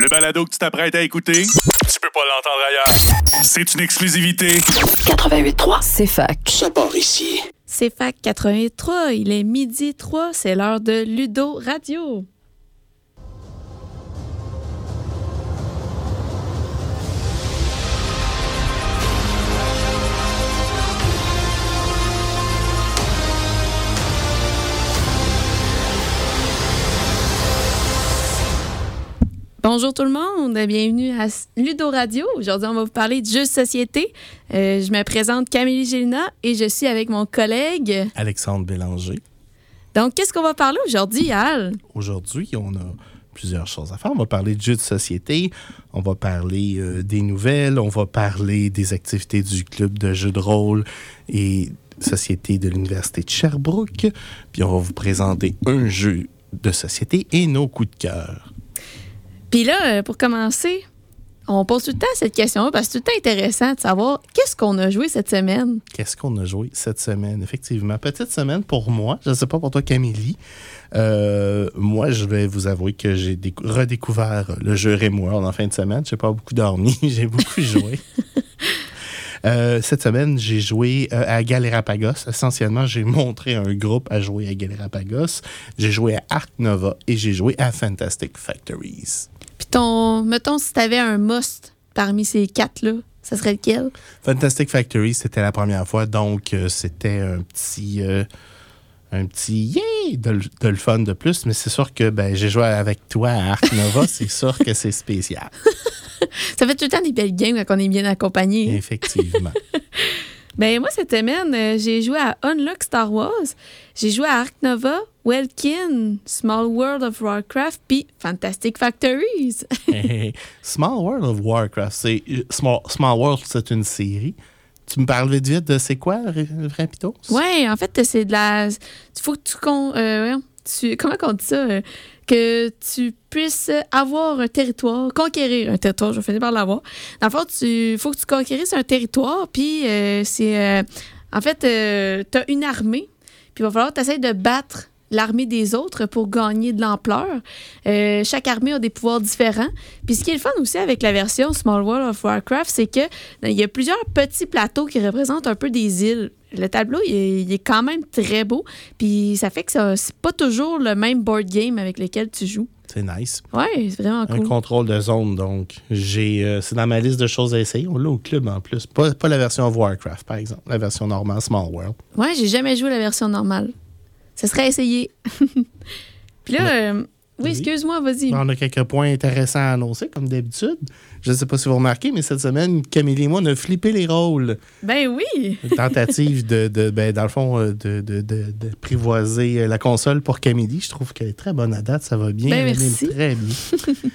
Le balado que tu t'apprêtes à écouter, tu peux pas l'entendre ailleurs. C'est une exclusivité. 88.3. C'est fac. Ça part ici. C'est FAC 83, il est midi 3, c'est l'heure de Ludo Radio. Bonjour tout le monde, bienvenue à Ludo Radio. Aujourd'hui, on va vous parler de jeux de société. Euh, je me présente Camille Gélina et je suis avec mon collègue. Alexandre Bélanger. Donc, qu'est-ce qu'on va parler aujourd'hui, Al? Aujourd'hui, on a plusieurs choses à faire. On va parler de jeux de société, on va parler euh, des nouvelles, on va parler des activités du club de jeux de rôle et société de l'Université de Sherbrooke. Puis on va vous présenter un jeu de société et nos coups de cœur. Puis là, euh, pour commencer, on pose tout le temps cette question parce que c'est tout le temps intéressant de savoir qu'est-ce qu'on a joué cette semaine. Qu'est-ce qu'on a joué cette semaine? Effectivement, petite semaine pour moi. Je ne sais pas pour toi, Camille. Euh, moi, je vais vous avouer que j'ai décou- redécouvert le jeu Rimworld en fin de semaine. Je n'ai pas beaucoup dormi, j'ai beaucoup joué. Euh, cette semaine, j'ai joué euh, à Galerapagos. Essentiellement, j'ai montré un groupe à jouer à Galerapagos. J'ai joué à Arc Nova et j'ai joué à Fantastic Factories. Ton, mettons, si t'avais un must parmi ces quatre-là, ça serait lequel? Fantastic Factories, c'était la première fois, donc euh, c'était un petit. euh, un petit yay de, le- de le fun de plus, mais c'est sûr que ben, j'ai joué avec toi à Arc Nova, c'est sûr que c'est spécial. Ça fait tout le temps des belles games quand on est bien accompagné. Effectivement. Ben moi, cette semaine, euh, j'ai joué à Unlock Star Wars. J'ai joué à Ark Nova, Welkin, Small World of Warcraft, puis Fantastic Factories. Small World of Warcraft, c'est Small, Small World, c'est une série. Tu me parles vite vite de c'est quoi, Rapitos? ouais, en fait, c'est de la... Il faut que tu... con- euh, tu- Comment on dit ça? euh, que tu puisses avoir un territoire, conquérir un territoire, je vais finir par l'avoir. Dans le fond, il faut que tu conquérisses un territoire, puis euh, c'est... euh, en fait, tu as une armée, puis il va falloir que tu de battre l'armée des autres pour gagner de l'ampleur. Euh, chaque armée a des pouvoirs différents. Puis ce qui est le fun aussi avec la version Small World of Warcraft, c'est que ben, il y a plusieurs petits plateaux qui représentent un peu des îles. Le tableau, il est, il est quand même très beau. Puis ça fait que c'est pas toujours le même board game avec lequel tu joues. C'est nice. Ouais, c'est vraiment Un cool. contrôle de zone, donc. j'ai euh, c'est dans ma liste de choses à essayer. On l'a au club en plus. Pas, pas la version of Warcraft, par exemple. La version normale, Small World. Ouais, j'ai jamais joué la version normale. Ça serait essayé. Puis là, euh, oui, excuse-moi, vas-y. On a quelques points intéressants à annoncer, comme d'habitude. Je ne sais pas si vous remarquez, mais cette semaine, Camille et moi, on a flippé les rôles. Ben oui. Une tentative de, de ben, dans le fond, euh, de, de, de, de privoiser euh, la console pour Camille. Je trouve qu'elle est très bonne à date. Ça va bien. Ben, merci. très bien.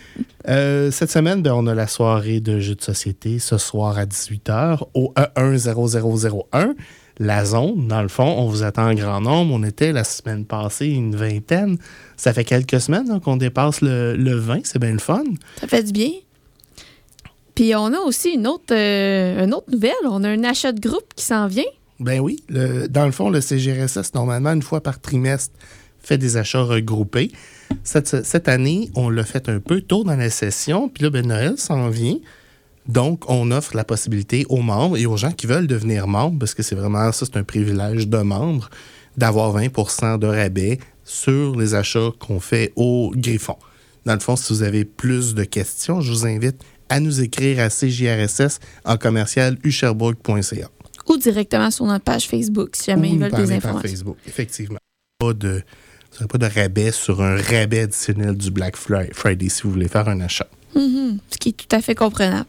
Euh, cette semaine, ben, on a la soirée de jeux de société ce soir à 18h au E E10001. La zone, dans le fond, on vous attend en grand nombre. On était la semaine passée une vingtaine. Ça fait quelques semaines hein, qu'on dépasse le, le 20. C'est bien le fun. Ça fait du bien. Puis on a aussi une autre, euh, une autre nouvelle. On a un achat de groupe qui s'en vient. Ben oui, le- dans le fond, le CGRSS, normalement, une fois par trimestre, fait des achats regroupés. Cette, cette année, on l'a fait un peu tôt dans la session, puis là, ben, Noël s'en vient. Donc, on offre la possibilité aux membres et aux gens qui veulent devenir membres, parce que c'est vraiment ça, c'est un privilège de membre, d'avoir 20% de rabais sur les achats qu'on fait au Griffon. Dans le fond, si vous avez plus de questions, je vous invite à nous écrire à cjrss en commercial. Ou directement sur notre page Facebook, si jamais Ou ils veulent des par informations. Facebook, effectivement. Pas de, pas de rabais sur un rabais additionnel du Black Fri- Friday si vous voulez faire un achat. Mhm, Ce qui est tout à fait comprenable.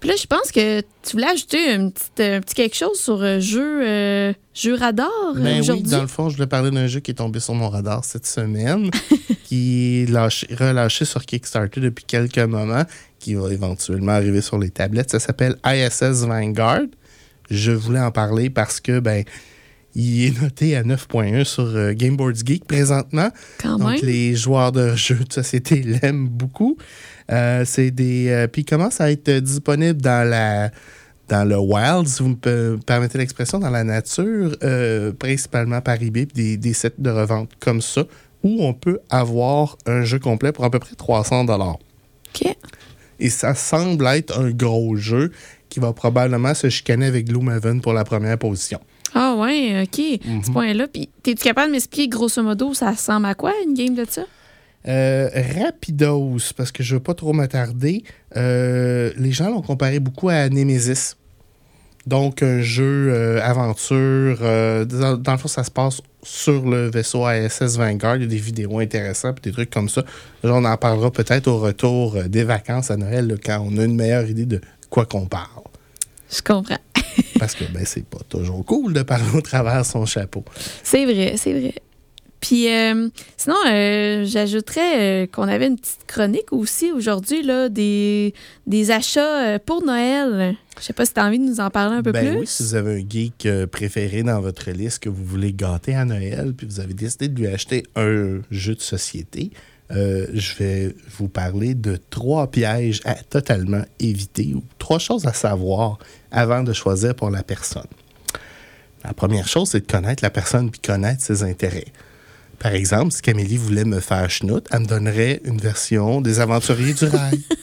Puis là, je pense que tu voulais ajouter un petit quelque chose sur euh, jeu, euh, jeu radar euh, Ben oui, dans le fond, je voulais parler d'un jeu qui est tombé sur mon radar cette semaine, qui est lâché- relâché sur Kickstarter depuis quelques moments, qui va éventuellement arriver sur les tablettes. Ça s'appelle ISS Vanguard. Je voulais en parler parce que ben il est noté à 9.1 sur euh, Game Boards Geek présentement. Quand Donc, même. les joueurs de jeux de société l'aiment beaucoup. Euh, c'est des. euh, puis, il commence à être disponible dans la. Dans le wild, si vous me pe- permettez l'expression, dans la nature, euh, principalement par eBay, des, des sites de revente comme ça, où on peut avoir un jeu complet pour à peu près 300 dollars. OK. Et ça semble être un gros jeu qui va probablement se chicaner avec Gloomhaven pour la première position. Ah ouais, OK. Mhm. Ce point-là. Puis, es-tu capable de m'expliquer grosso modo, ça ressemble à quoi, une game de ça? Euh, rapidos, parce que je veux pas trop m'attarder. euh, les gens l'ont comparé beaucoup à Nemesis. Donc, un jeu euh, aventure. euh, dans, dans le fond, ça se passe sur le vaisseau ASS Vanguard. Il y a des vidéos intéressantes et des trucs comme ça. Là, on en parlera peut-être au retour des vacances à Noël, là, quand on a une meilleure idée de quoi qu'on parle. Je comprends. Parce que ben, c'est pas toujours cool de parler au travers son chapeau. C'est vrai, c'est vrai. Puis euh, sinon, euh, j'ajouterais euh, qu'on avait une petite chronique aussi aujourd'hui, là, des, des achats pour Noël. Je sais pas si tu as envie de nous en parler un peu ben plus. oui, si vous avez un geek préféré dans votre liste que vous voulez gâter à Noël, puis vous avez décidé de lui acheter un jeu de société, euh, je vais vous parler de trois pièges à totalement éviter ou trois choses à savoir avant de choisir pour la personne. La première chose, c'est de connaître la personne puis connaître ses intérêts. Par exemple, si Camélie voulait me faire schnout, elle me donnerait une version des aventuriers du rail.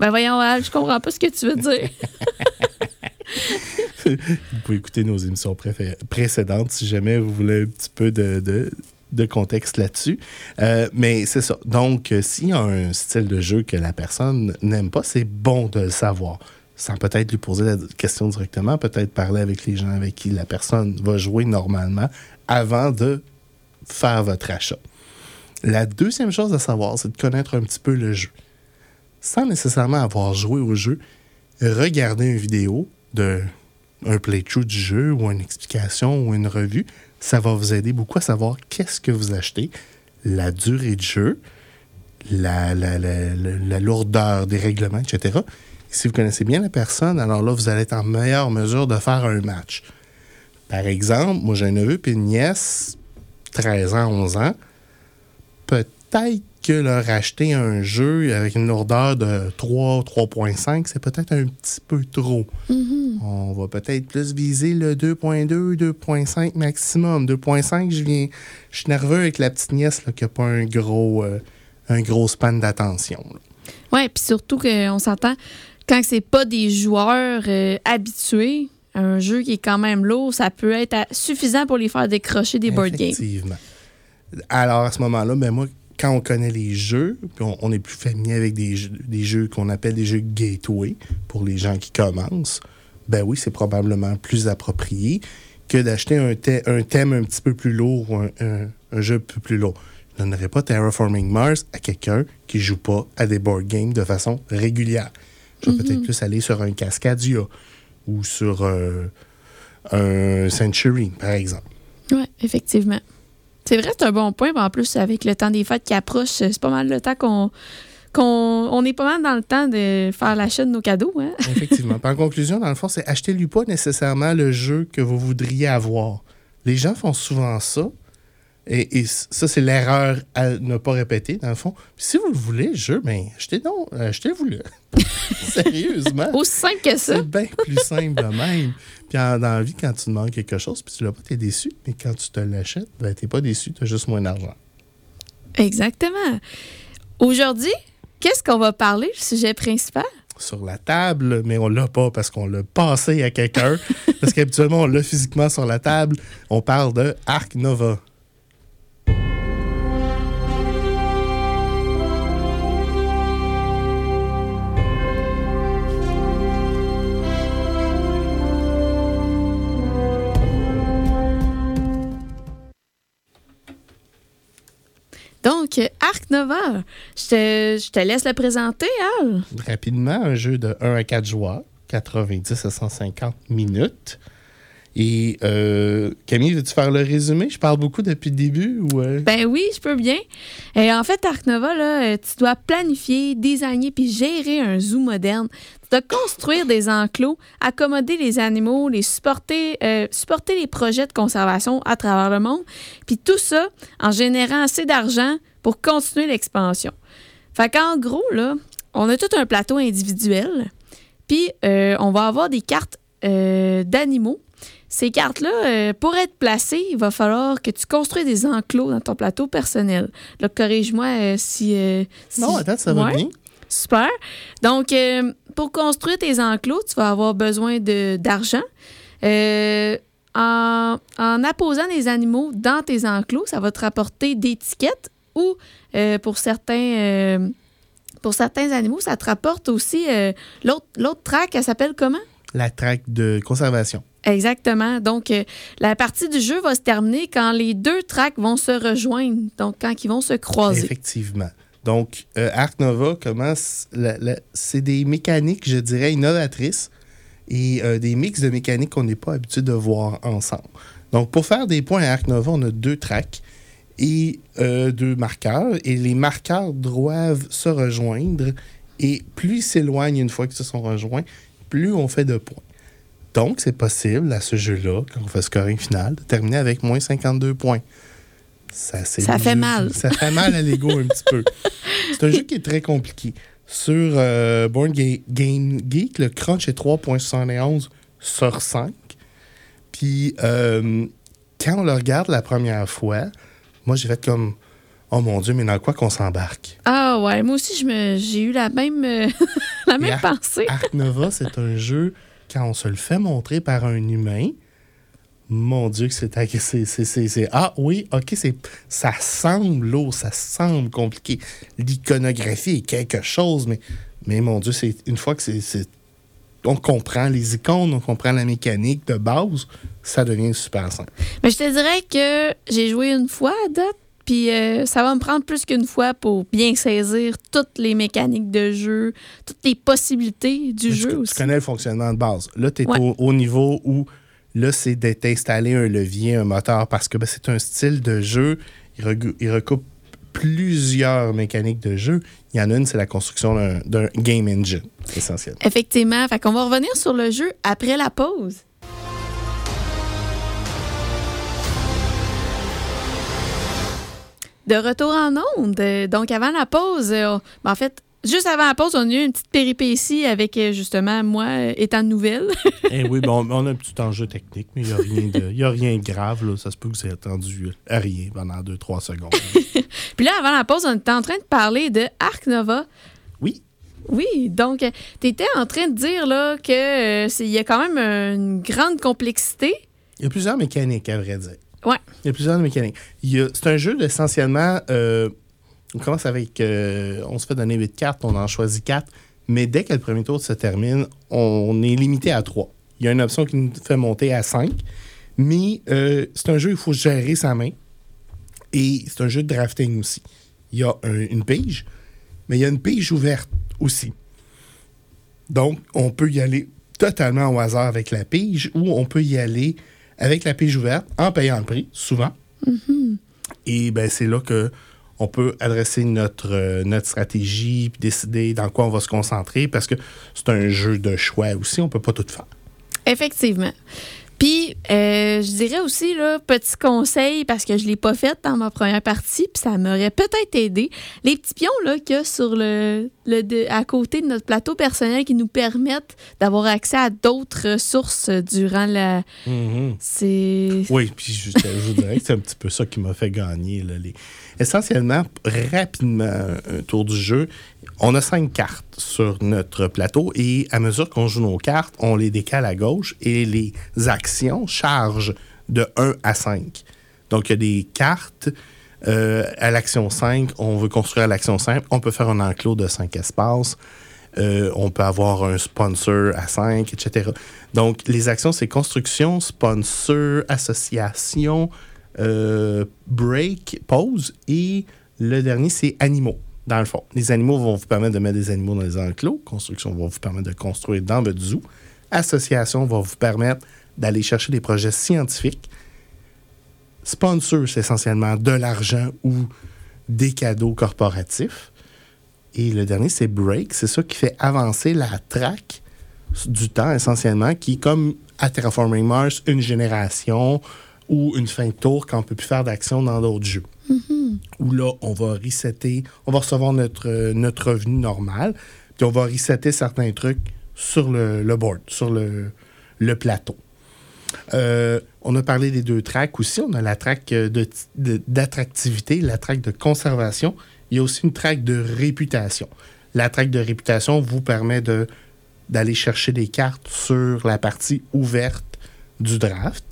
Ben voyons, Al, je comprends pas ce que tu veux dire. Vous pouvez écouter nos émissions précédentes si jamais vous voulez un petit peu de, de- de contexte là-dessus. Euh, mais c'est ça. Donc, euh, s'il y a un style de jeu que la personne n'aime pas, c'est bon de le savoir. Sans peut-être lui poser la question directement, peut-être parler avec les gens avec qui la personne va jouer normalement avant de faire votre achat. La deuxième chose à savoir, c'est de connaître un petit peu le jeu. Sans nécessairement avoir joué au jeu, regardez une vidéo de un playthrough du jeu ou une explication ou une revue, ça va vous aider beaucoup à savoir qu'est-ce que vous achetez, la durée de jeu, la, la- la- la- lourdeur des règlements, etc. Et si vous connaissez bien la personne, alors là, vous allez être en meilleure mesure de faire un match. Par exemple, moi j'ai un neveu et une nièce, 13 ans, 11 ans. Peut-être que leur acheter un jeu avec une lourdeur de 3, 3.5, c'est peut-être un petit peu trop. On va peut-être plus viser le 2.2, 2.5 maximum. 2.5, je viens. Je suis nerveux avec la petite nièce là, qui n'a pas un gros, euh, un gros span d'attention. Ouais, puis surtout qu'on s'entend, quand c'est pas des joueurs euh, habitués, un jeu qui est quand même lourd, ça peut être à- suffisant pour les faire décrocher des board games. Effectivement. Alors, à ce moment-là, ben moi, quand on connaît les jeux, puis on, on est plus familier avec des jeux, des jeux qu'on appelle des jeux gateway pour les gens qui commencent, ben oui, c'est probablement plus approprié que d'acheter un, thè- un thème un petit peu plus lourd ou un, un- un jeu un peu plus lourd. Je ne donnerais pas Terraforming Mars à quelqu'un qui joue pas à des board games de façon régulière. Je vais peut-être plus aller sur un Cascadia ou sur euh, un Century, par exemple. Oui, effectivement. C'est vrai, c'est un bon point. En plus, avec le temps des fêtes qui approche, c'est pas mal le temps qu'on. qu'on on est pas mal dans le temps de faire l'achat de nos cadeaux. Hein? Effectivement. En conclusion, dans le fond, c'est achetez-lui pas nécessairement le jeu que vous voudriez avoir. Les gens font souvent ça. Et, et ça, c'est l'erreur à ne pas répéter, dans le fond. Puis si vous le voulez, le jeu, ben, achetez donc, achetez-vous-le. Sérieusement. Aussi simple que ça. C'est bien plus simple de même. Puis en- dans la vie, quand tu demandes quelque chose, puis tu l'as pas, t'es déçu. Mais quand tu te l'achètes, ben, t'es pas déçu, t'as juste moins d'argent. Exactement. Aujourd'hui, qu'est-ce qu'on va parler, le sujet principal? sur la table, mais on l'a pas parce qu'on l'a passé à quelqu'un. parce qu'habituellement, on l'a physiquement sur la table. On parle de Arc Nova. Donc, Arc Nova, je te, je te laisse le présenter, Al. Rapidement, un jeu de 1 à 4 joueurs, 90 à 150 minutes. Et euh, Camille, veux-tu faire le résumé? Je parle beaucoup depuis le début ou euh? Ben oui, je peux bien. Et en fait, Arc Nova, là, euh, tu dois planifier, designer puis gérer un zoo moderne. Tu dois construire des enclos, accommoder les animaux, les supporter, euh, supporter les projets de conservation à travers le monde. Puis tout ça en générant assez d'argent pour continuer l'expansion. Fait qu'en gros, là, on a tout un plateau individuel. Puis euh, on va avoir des cartes euh, d'animaux. ces cartes-là, euh, pour être placées, il va falloir que tu construis des enclos dans ton plateau personnel. Là, corrige-moi si, si- Non, attends, ça va Ouais. bien. Super. Donc, pour construire tes enclos, tu vas avoir besoin d'argent. En, en apposant des animaux dans tes enclos, ça va te rapporter des tickets ou euh, pour certains. euh, pour certains animaux, ça te rapporte aussi euh, l'autre l'autre track, elle s'appelle comment? La traque de conservation. Exactement. Donc, euh, la partie du jeu va se terminer quand les deux tracks vont se rejoindre, donc quand ils vont se croiser. Effectivement. Donc, euh, Arc Nova commence. c'est des mécaniques, je dirais, innovatrices et euh, des mix de mécaniques qu'on n'est pas habitué de voir ensemble. Donc, pour faire des points à Arc Nova, on a deux tracks et euh, deux marqueurs. Et les marqueurs doivent se rejoindre. Et plus ils s'éloignent une fois qu'ils se sont rejoints, plus on fait de points. Donc, c'est possible à ce jeu-là, quand on fait scoring final, de terminer avec moins 52 points. Ça, c'est Ça fait jeu- mal. Ça fait mal à l'ego un petit peu. C'est un jeu qui est très compliqué. Sur euh, Ga- Game Geek, le crunch est 3.71 sur 5. Puis, euh, quand on le regarde la première fois, moi, j'ai fait comme Oh mon Dieu, mais dans quoi qu'on s'embarque? Ah ouais, moi aussi, j'ai eu la même, euh, la même Ar- pensée. Ark Nova, c'est un jeu, quand on se le fait montrer par un humain, mon Dieu, que c'est. Ah oui, ok, c'est ça semble lourd, ça semble compliqué. L'iconographie est quelque chose, mais, mais mon Dieu, c'est une fois que c'est. On comprend les icônes, on comprend la mécanique de base, ça devient super simple. Mais je te dirais que j'ai joué une fois à date, puis euh, ça va me prendre plus qu'une fois pour bien saisir toutes les mécaniques de jeu, toutes les possibilités du Mais tu, jeu tu aussi. connais le fonctionnement de base. Là, tu es Ouais. au, au niveau où là, c'est d'être installé un levier, un moteur, parce que ben, c'est un style de jeu. Il recoupe plusieurs mécaniques de jeu. Il y en a une, c'est la construction d'un- game engine, essentiellement. Effectivement. Fait va revenir sur le jeu après la pause. De retour en onde. Donc, avant la pause, euh, ben, en fait, juste avant la pause, on a eu une petite péripétie avec, euh, justement, moi, euh, étant nouvelle. Eh oui, bon, on a un petit enjeu technique, mais il n'y a, rien de- y a rien de grave. Là. Ça se peut que vous ayez attendu à rien pendant 2-3 secondes. Puis là, avant la pause, on était en train de parler de Arc Nova. Oui, Oui, donc, tu étais en train de dire là que euh, c'est- il y a quand même euh, une grande complexité. Il y a plusieurs mécaniques, à vrai dire. Ouais. Il y a plusieurs mécaniques. C'est un jeu essentiellement. euh, on commence avec. euh, on se fait donner 8 cartes, on en choisit 4. Mais dès que le premier tour se termine, on est limité à 3. Il y a une option qui nous fait monter à 5. Mais euh, c'est un jeu où il faut gérer sa main. Et c'est un jeu de drafting aussi. Il y a un- une pige, mais il y a une pige ouverte aussi. Donc, on peut y aller totalement au hasard avec la pige ou on peut y aller avec la pige ouverte en payant le prix, souvent. Et ben, c'est là que on peut adresser notre, euh, notre stratégie puis décider dans quoi on va se concentrer parce que c'est un jeu de choix aussi, on peut pas tout faire. Effectivement. Puis, euh, je dirais aussi, là, petit conseil, parce que je ne l'ai pas fait dans ma première partie, puis ça m'aurait peut-être aidé. Les petits pions là, qu'il y a sur le, le de- à côté de notre plateau personnel qui nous permettent d'avoir accès à d'autres ressources durant la. C'est. Oui, puis je, je vous dirais que c'est un petit peu ça qui m'a fait gagner. là, les- Essentiellement, rapidement, un tour du jeu, on a cinq cartes sur notre plateau et à mesure qu'on joue nos cartes, on les décale à gauche et les chargent de 1 à 5. Donc, il y a des cartes. euh, à l'action 5, on veut construire l'action simple. On peut faire un enclos de 5 espaces. Euh, on peut avoir un sponsor à 5, etc. Donc, les actions, c'est construction, sponsor, association, euh, break, pause. Et le dernier, c'est animaux, dans le fond. Les animaux vont vous permettre de mettre des animaux dans les enclos. Construction va vous permettre de construire dans votre zoo. Association va vous permettre d'aller chercher des projets scientifiques. Sponsor, c'est essentiellement de l'argent ou des cadeaux corporatifs. Et le dernier, c'est break. C'est ça qui fait avancer la track du temps, essentiellement, qui est comme à Terraforming Mars, une génération ou une fin de tour quand on ne peut plus faire d'action dans d'autres jeux. Où là, on va resetter, on va recevoir notre, notre revenu normal, puis on va resetter certains trucs sur le, le board, sur le, le plateau. Euh, on a parlé des deux tracks aussi. On a la track euh, de- de- d'attractivité, la track de conservation. Il y a aussi une track de réputation. La track de réputation vous permet d'aller chercher des cartes sur la partie ouverte du draft.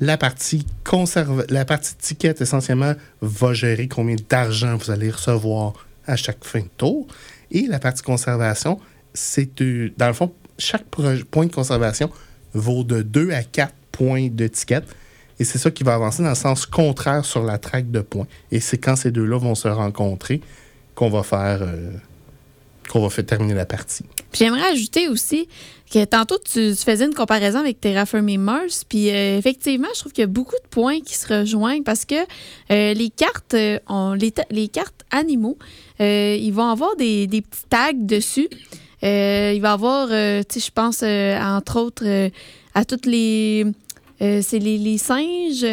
La partie, conserve, la partie ticket, essentiellement, va gérer combien d'argent vous allez recevoir à chaque fin de tour. Et la partie conservation, c'est, euh, dans le fond, chaque point de conservation vaut de 2 à 4 points de ticket. Et c'est ça qui va avancer dans le sens contraire sur la traque de points. Et c'est quand ces deux-là vont se rencontrer qu'on va faire euh, qu'on va faire terminer la partie. J'aimerais ajouter aussi que tantôt, tu, faisais une comparaison avec Terraforming Mars. Puis euh, effectivement, je trouve qu'il y a beaucoup de points qui se rejoignent parce que euh, les cartes, ont- les, les cartes animaux, ils vont avoir des, des petits tags dessus. Euh, il va avoir, euh, tu sais, je pense, euh, entre autres, à toutes les. c'est les, les singes.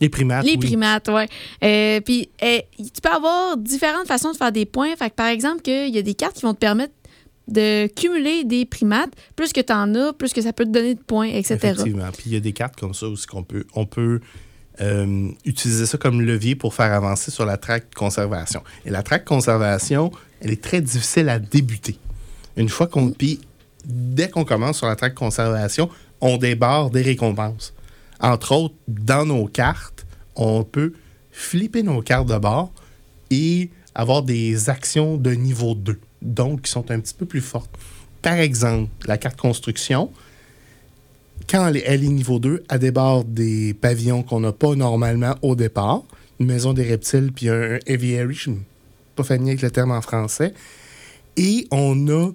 Les primates, les oui. primates, oui. puis, euh, tu peux avoir différentes façons de faire des points. Fait que, par exemple, qu'il y a des cartes qui vont te permettre de cumuler des primates. Plus que tu en as, plus que ça peut te donner de points, etc. Effectivement. Puis il y a des cartes comme ça aussi qu'on peut, on peut euh, utiliser ça comme levier pour faire avancer sur la traque conservation. Et la traque conservation, elle est très difficile à débuter. Une fois qu'on. Puis dès qu'on commence sur la traque conservation, on débarre des récompenses. Entre autres, dans nos cartes, on peut flipper nos cartes de bord et avoir des actions de niveau 2, donc qui sont un petit peu plus fortes. Par exemple, la carte construction, quand elle est, niveau 2, elle déborde des pavillons qu'on n'a pas normalement au départ. Une maison des reptiles, puis un, un aviary, je ne suis pas familier avec le terme en français. Et on a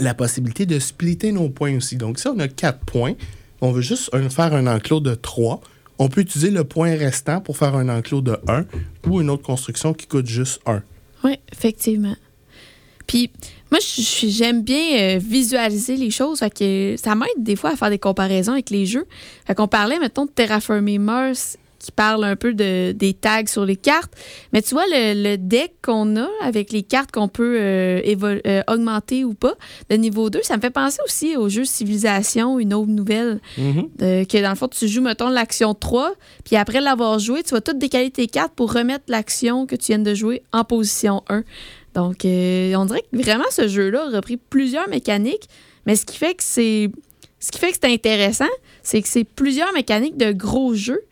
la possibilité de splitter nos points aussi. Donc, si on a 4 points, on veut juste faire un enclos de 3, on peut utiliser le point restant pour faire un enclos de 1 ou une autre construction qui coûte juste 1. Oui, effectivement. Puis, moi, j'aime bien euh, visualiser les choses. Que ça m'aide des fois à faire des comparaisons avec les jeux. Fait qu'on parlait, mettons, de Terraforming Mars qui parle un peu de, des tags sur les cartes. Mais tu vois, le, le deck qu'on a avec les cartes qu'on peut euh, euh, augmenter ou pas de niveau 2, ça me fait penser aussi au jeu Civilisation, une autre nouvelle. Euh, que dans le fond, tu joues, mettons, l'action 3, puis après l'avoir joué, tu vas tout décaler tes cartes pour remettre l'action que tu viens de jouer en position 1. Donc, euh, on dirait que vraiment ce jeu-là a repris plusieurs mécaniques, mais ce qui fait que c'est. Ce qui fait que c'est intéressant, c'est que c'est plusieurs mécaniques de gros jeux.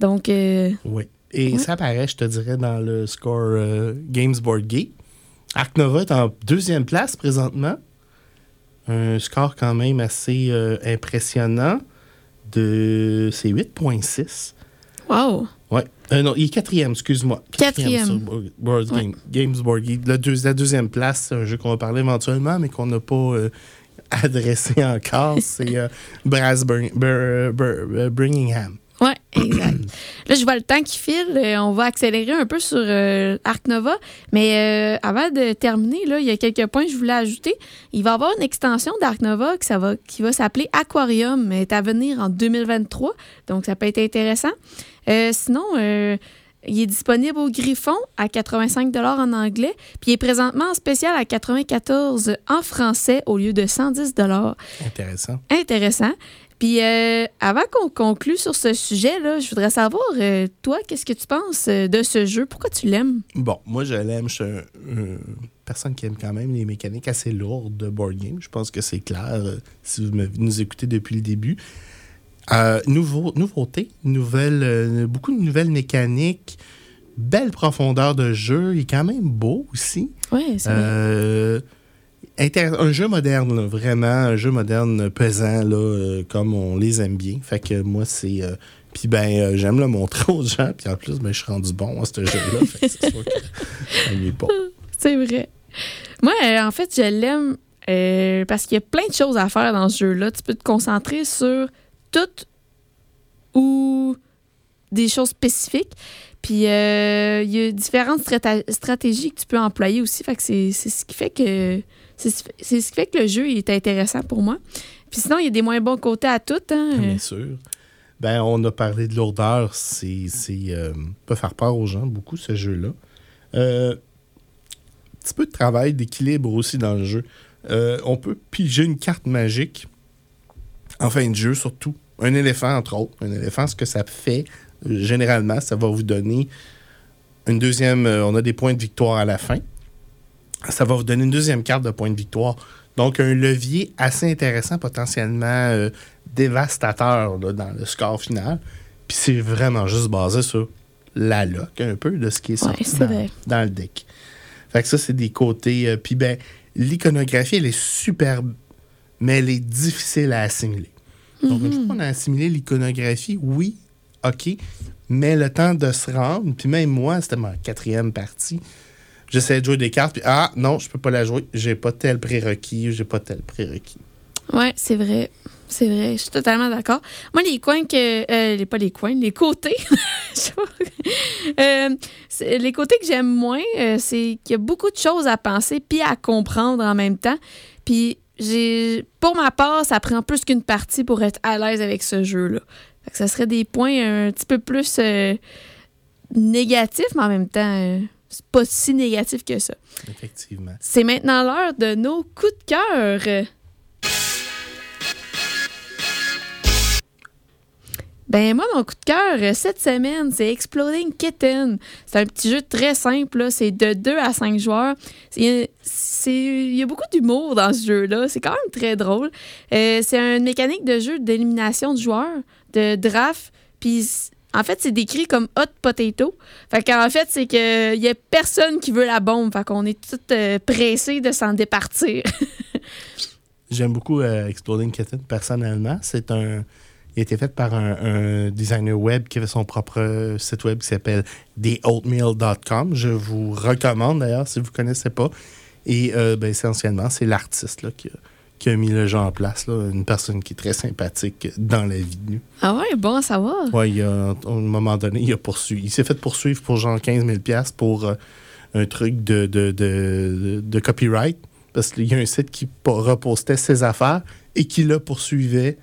Donc, euh, Oui. Et Ouais. ça apparaît, je te dirais, dans le score euh, Games Board Geek. Nova est en deuxième place présentement. Un score quand même assez euh, impressionnant. De... C'est 8.6. wow! Euh, non, il est quatrième, excuse-moi. Quatrième. sur Board- Ouais. Games Board Geek. Deux- la deuxième place, c'est un jeu qu'on va parler éventuellement, mais qu'on n'a pas euh, adressé encore. c'est euh, Brass Bur- Bur- Bur- Bur- Birmingham. Ouais, exact. Là, je vois le temps qui file. Euh, on va accélérer un peu sur euh, Arc Nova. Mais euh, avant de terminer, là, il y a quelques points que je voulais ajouter. Il va y avoir une extension d'Arc Nova qui, ça va, qui va s'appeler Aquarium, mais est à venir en 2023. Donc, ça peut être intéressant. Euh, sinon, il est disponible au Griffon à 85 en anglais, puis il est présentement en spécial à 94 en français au lieu de 110 Intéressant. intéressant. Puis euh, avant qu'on conclue sur ce sujet-là, je voudrais savoir, euh, toi, qu'est-ce que tu penses euh, de ce jeu? Pourquoi tu l'aimes? Bon, moi, je l'aime. Je suis un- une personne qui aime quand même les mécaniques assez lourdes de board game. Je pense que c'est clair euh, si vous nous écoutez depuis le début. Nouveau, nouveauté, nouvelle, beaucoup de nouvelles mécaniques, belle profondeur de jeu. Il est quand même beau aussi. Oui, c'est vrai. Un jeu moderne, vraiment, un jeu moderne pesant, là, euh, comme on les aime bien. Fait que moi, c'est. euh, puis ben, euh, j'aime le montrer aux gens. Puis en plus, ben, je suis rendu bon à ce jeu-là. c'est sûr que pas. C'est vrai. Moi, en fait, je l'aime parce qu'il y a plein de choses à faire dans ce jeu-là. Tu peux te concentrer sur toutes ou des choses spécifiques. Puis il y a différentes stratégies que tu peux employer aussi. Fait que c'est ce qui fait que c'est ce qui fait que le jeu est intéressant pour moi. Puis sinon, il y a des moins bons côtés à tout. Hein? Ah, Bien sûr. Ben, on a parlé de lourdeur. C'est, euh, peut faire peur aux gens, beaucoup, ce jeu-là. Euh, un petit peu de travail d'équilibre aussi dans le jeu. Euh, on peut piger une carte magique en fin de jeu, surtout. Un éléphant, entre autres. Un éléphant, ce que ça fait, euh, généralement, ça va vous donner une deuxième. euh, on a des points de victoire à la fin. Ça va vous donner une deuxième carte de points de victoire. Donc, un levier assez intéressant, potentiellement euh, dévastateur là, dans le score final. Puis c'est vraiment juste basé sur la lock, un peu, de ce qui est sorti dans, le deck. Fait que ça, c'est des côtés. euh, puis ben, l'iconographie, elle est superbe, mais elle est difficile à assimiler. Donc, une fois qu'on a assimilé l'iconographie, oui, OK, mais le temps de se rendre, puis même moi, c'était ma quatrième partie, j'essayais de jouer des cartes, puis ah, non, je peux pas la jouer, j'ai pas tel prérequis, j'ai pas tel prérequis. Ouais, c'est vrai. C'est vrai, je suis totalement d'accord. Moi, les coins que. Euh, les, pas les coins, les côtés. Euh, les côtés que j'aime moins, euh, c'est qu'il y a beaucoup de choses à penser puis à comprendre en même temps. Puis, j'ai, pour ma part, ça prend plus qu'une partie pour être à l'aise avec ce jeu-là. Ça serait des points un petit peu plus euh, négatifs, mais en même temps, c'est pas si négatif que ça. Effectivement. C'est maintenant l'heure de nos coups de cœur. Ben moi, mon coup de cœur euh, cette semaine, c'est Exploding Kitten. C'est un petit jeu très simple, là. c'est de 2 à 5 joueurs. Il y a beaucoup d'humour dans ce jeu-là, c'est quand même très drôle. Euh, c'est une mécanique de jeu d'élimination de joueurs, de draft, puis en fait, c'est décrit comme hot potato. Fait qu'en fait, c'est que il y a personne qui veut la bombe, fait qu'on est tous euh, pressés de s'en départir. J'aime beaucoup euh, Exploding Kitten personnellement. C'est un. Il a été fait par un, designer web qui avait son propre euh, site web qui s'appelle theoatmeal.com. Je vous recommande d'ailleurs si vous ne connaissez pas. Et euh, ben, essentiellement, c'est l'artiste qui, a, qui a mis le jeu en place. Là, une personne qui est très sympathique dans la vie. ah ouais, bon à savoir. Ouais, il a, à un moment donné, il a poursuivi. Il s'est fait poursuivre pour genre 15 000 pour euh, un truc de, de, de, de copyright. Parce qu'il y a un site qui po- repostait ses affaires et qui le poursuivait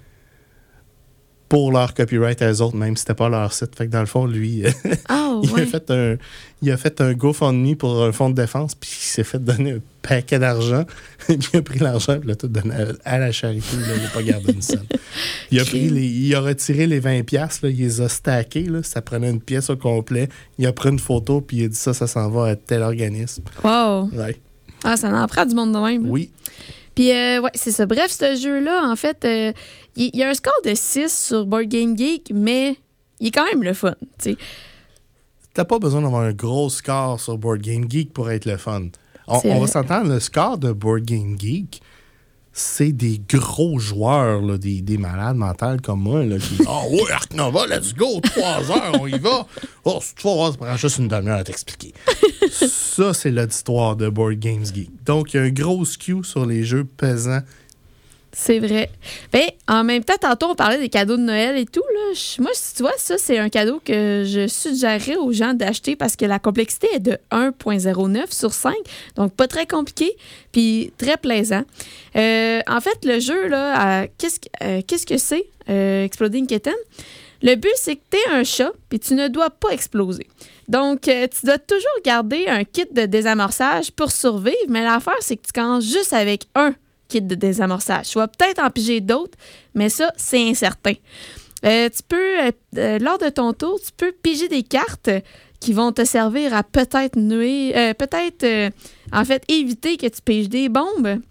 pour leur copyright à eux autres, même si c'était pas leur site. Fait que dans le fond, lui, Ah il, ouais. a fait un, il a fait un GoFundMe pour un fonds de défense, puis il s'est fait donner un paquet d'argent. puis il a pris l'argent, puis il l'a tout donné à, à la charité. là, il n'a pas gardé une scène. Il a, pris les, il a retiré les 20 piastres, là, il les a stackés. Là, ça prenait une pièce au complet. Il a pris une photo, puis il a dit ça, ça s'en va à tel organisme. Wow. Ouais. Ah, ça en prend du monde de même. Oui. Puis, euh, ouais, c'est ça. Bref, ce jeu-là, en fait, euh, il y, a un score de 6 sur Board Game Geek, mais il est quand même le fun. tu sais. T'as pas besoin d'avoir un gros score sur Board Game Geek pour être le fun. On, on va s'entendre, le score de Board Game Geek, c'est des gros joueurs, là, des, des malades mentales comme moi, là, qui Ah ouais, Arc Nova, let's go, trois heures, on y va. Oh, si tu vas ça prend juste une demi-heure à t'expliquer. ça, c'est l'auditoire de Board Games Geek. Donc, il y a un gros skew sur les jeux pesants. C'est vrai. Ben, en même temps, tantôt, on parlait des cadeaux de Noël et tout. Là. Moi, tu vois, ça, c'est un cadeau que je suggérerais aux gens d'acheter parce que la complexité est de 1.09 sur 5. Donc, pas très compliqué, puis très plaisant. Euh, en fait, le jeu, là, qu'est-ce que- euh, qu'est-ce que c'est, euh, Exploding Kitten? Le but, c'est que tu es un chat, puis tu ne dois pas exploser. Donc, tu dois toujours garder un kit de désamorçage pour survivre, mais l'affaire, c'est que tu commences juste avec un de désamorçage. Tu vas peut-être en piger d'autres, mais ça, c'est incertain. Euh, tu peux, euh, euh, lors de ton tour, tu peux piger des cartes qui vont te servir à peut-être euh, peut-être, en fait, éviter que tu piges des bombes.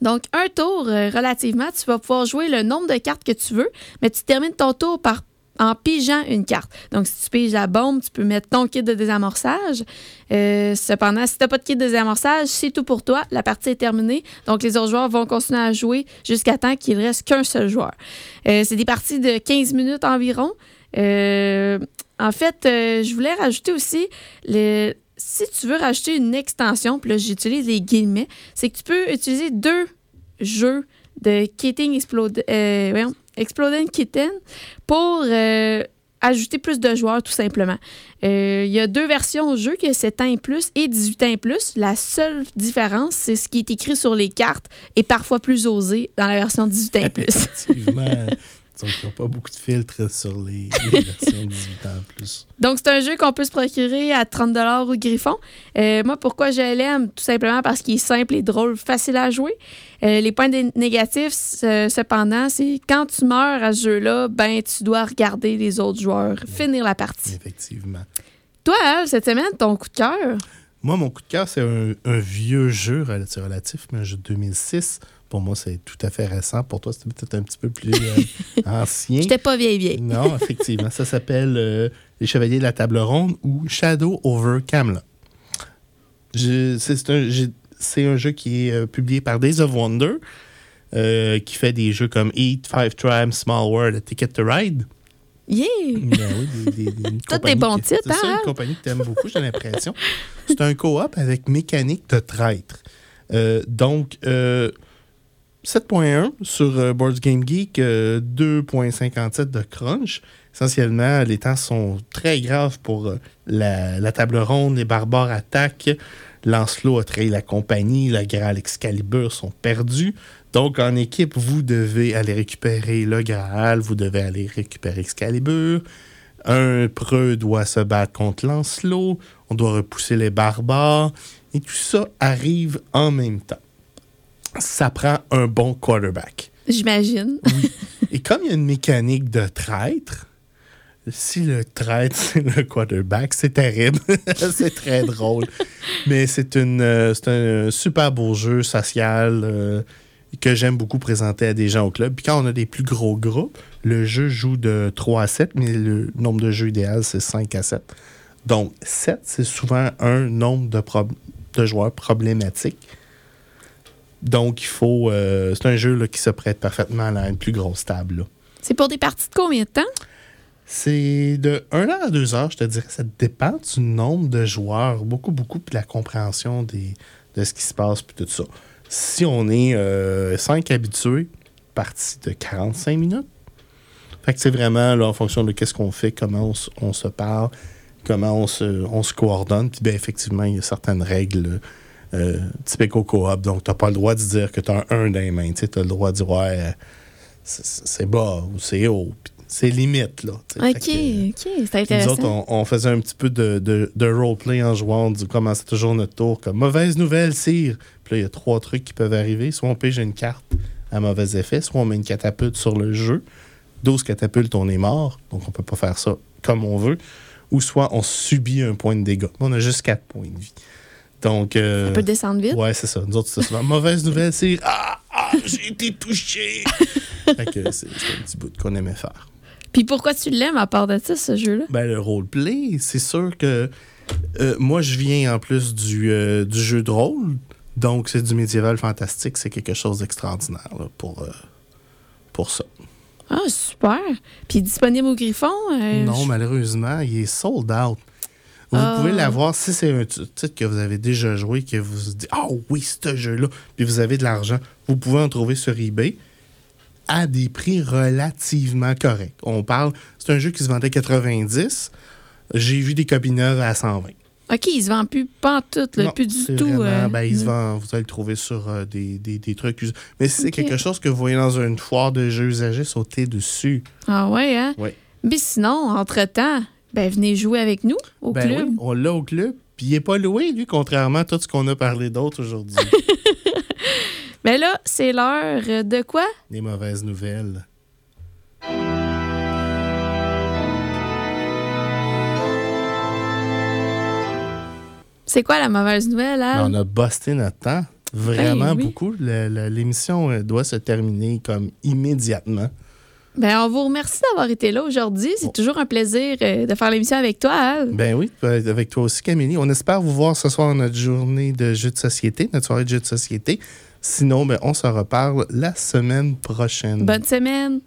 Donc, un tour, relativement, tu vas pouvoir jouer le nombre de cartes que tu veux, mais tu termines ton tour par en pigeant une carte. Donc, si tu piges la bombe, tu peux mettre ton kit de désamorçage. Euh, cependant, si tu n'as pas de kit de désamorçage, c'est tout pour toi. La partie est terminée. Donc, les autres joueurs vont continuer à jouer jusqu'à temps qu'il ne reste qu'un seul joueur. Euh, c'est des parties de 15 minutes environ. Euh, en fait, je voulais rajouter aussi, si tu veux rajouter une extension, puis là, j'utilise les guillemets, c'est que tu peux utiliser deux jeux de Kitten Explode, euh, Exploding Kitten pour euh, ajouter plus de joueurs, tout simplement. Euh, Il y a deux versions au jeu, que 7 ans et plus et 18 ans et plus. La seule différence, c'est ce qui est écrit sur les cartes est parfois plus osé dans la version 18 ans et plus. Effectivement, Donc, il n'y a pas beaucoup de filtres sur les, les versions 18 ans en plus. Donc, c'est un jeu qu'on peut se procurer à 30 au Griffon. Euh, moi, pourquoi je l'aime? Tout simplement parce qu'il est simple et drôle, facile à jouer. Euh, les points négatifs, cependant, c'est quand tu meurs à ce jeu-là, ben, tu dois regarder les autres joueurs finir la partie. Effectivement. Toi, Al, cette semaine, ton coup de cœur? Moi, mon coup de cœur, c'est un, un vieux jeu relatif, mais un jeu de 2006. Pour moi, c'est tout à fait récent. Pour toi, c'est peut-être un petit peu plus euh, ancien. J'étais pas vieille vieille. Non, effectivement. Ça s'appelle euh, Les Chevaliers de la Table Ronde ou Shadow over Camelot. C'est un, un jeu qui est euh, publié par Days of Wonder, euh, qui fait des jeux comme Eat, Five Tribes, Small World, Ticket to Ride. Yeah! Ben oui, des, des- des- une bons titres, C'est ça, hein? une compagnie que tu aimes beaucoup, j'ai l'impression. C'est un co-op avec mécanique de traître. Euh, donc, euh, 7.1 sur euh, Boards Game Geek, euh, 2.57 de crunch. Essentiellement, les temps sont très graves pour euh, la, la table ronde. Les barbares attaquent. Lancelot a trahi la compagnie. Le Graal Excalibur sont perdus. Donc, en équipe, vous devez aller récupérer le Graal. Vous devez aller récupérer Excalibur. Un preux doit se battre contre Lancelot. On doit repousser les barbares. Et tout ça arrive en même temps. Ça prend un bon quarterback. J'imagine. Et comme il y a une mécanique de traître, si le traître, c'est le quarterback, c'est terrible. c'est très drôle. Mais c'est euh, c'est un super beau jeu social euh, que j'aime beaucoup présenter à des gens au club. Puis quand on a des plus gros groupes, le jeu joue de 3 à 7, mais le nombre de jeux idéal, c'est 5 à 7. Donc 7, c'est souvent un nombre de, de joueurs problématiques. Donc, il faut. euh, c'est un jeu là, qui se prête parfaitement à une plus grosse table. C'est pour des parties de combien de temps? C'est de 1 heure à 2 heures, je te dirais. Ça dépend du nombre de joueurs, beaucoup, beaucoup, puis de la compréhension des, de ce qui se passe, puis tout ça. Si on est 5 habitués, partie de 45 minutes. Fait que c'est vraiment là, en fonction de qu'est-ce qu'on fait, comment on, se- on se parle, comment on se, on se coordonne. Puis bien, effectivement, il y a certaines règles euh, au coop. Donc, tu n'as pas le droit de dire que tu as un 1 dans les mains. Tu as le droit de dire, ouais, euh, c'est- bas ou c'est haut. C'est limite, là. tu sais. OK, que, OK, c'est nous intéressant. autres, on, on faisait un petit peu de, de, de roleplay en jouant. On dit- commençait toujours notre tour comme mauvaise nouvelle, sire. Puis là, il y a trois trucs qui peuvent arriver. Soit on pige une carte à mauvais effet, soit on met une catapulte sur le jeu. 12 catapultes, on est mort. Donc, on peut pas faire ça comme on veut. Ou soit on subit un point de dégâts. On a juste 4 points de vie. Donc. euh, Ça peut descendre vite. Ouais, c'est ça. Nous autres, c'est souvent mauvaise nouvelle, c'est Ah, ah, j'ai été touché. fait que c'est un petit bout qu'on aimait faire. Puis pourquoi tu l'aimes à part de ça, ce jeu-là? Ben, le roleplay, c'est sûr que euh, moi, je viens en plus du, euh, du jeu de rôle. Donc, c'est du médiéval fantastique. C'est quelque chose d'extraordinaire là, pour, euh, pour ça. Ah, super. Puis disponible au Griffon? non, je- malheureusement, il est sold out. Vous Ah. pouvez l'avoir si c'est un titre que vous avez déjà joué, que vous vous dites Ah oui, ce jeu-là, puis vous avez de l'argent. Vous pouvez en trouver sur eBay à des prix relativement corrects. On parle, c'est un jeu qui se vendait 90. J'ai vu des copies neuves à 120. OK, il se vend plus, pas en tout, là, Non, plus du tout. vraiment- euh, ben, il se vend, vous allez le trouver sur euh, des, des- des trucs. Mais si c'est quelque chose que vous voyez dans une foire de jeux usagés, sautez dessus. Ah ouais, hein? Oui. Mais sinon, entre-temps, ben venez jouer avec nous au Ben club. oui, on l'a au club. Puis il n'est pas loué, lui, contrairement à tout ce qu'on a parlé d'autres aujourd'hui. Ben là, c'est l'heure de quoi? Des mauvaises nouvelles. C'est quoi la mauvaise nouvelle, Ben, Al? on a busté notre temps. Vraiment Ben oui. beaucoup. L'émission euh, doit se terminer comme immédiatement. Ben, on vous remercie d'avoir été là aujourd'hui. C'est Bon. toujours un plaisir euh, de faire l'émission avec toi, Al. Ben oui, euh, avec toi aussi, Camélie. On espère vous voir ce soir notre journée de jeux de société, notre soirée de jeux de société. Sinon, ben, on se reparle la semaine prochaine. Bonne semaine.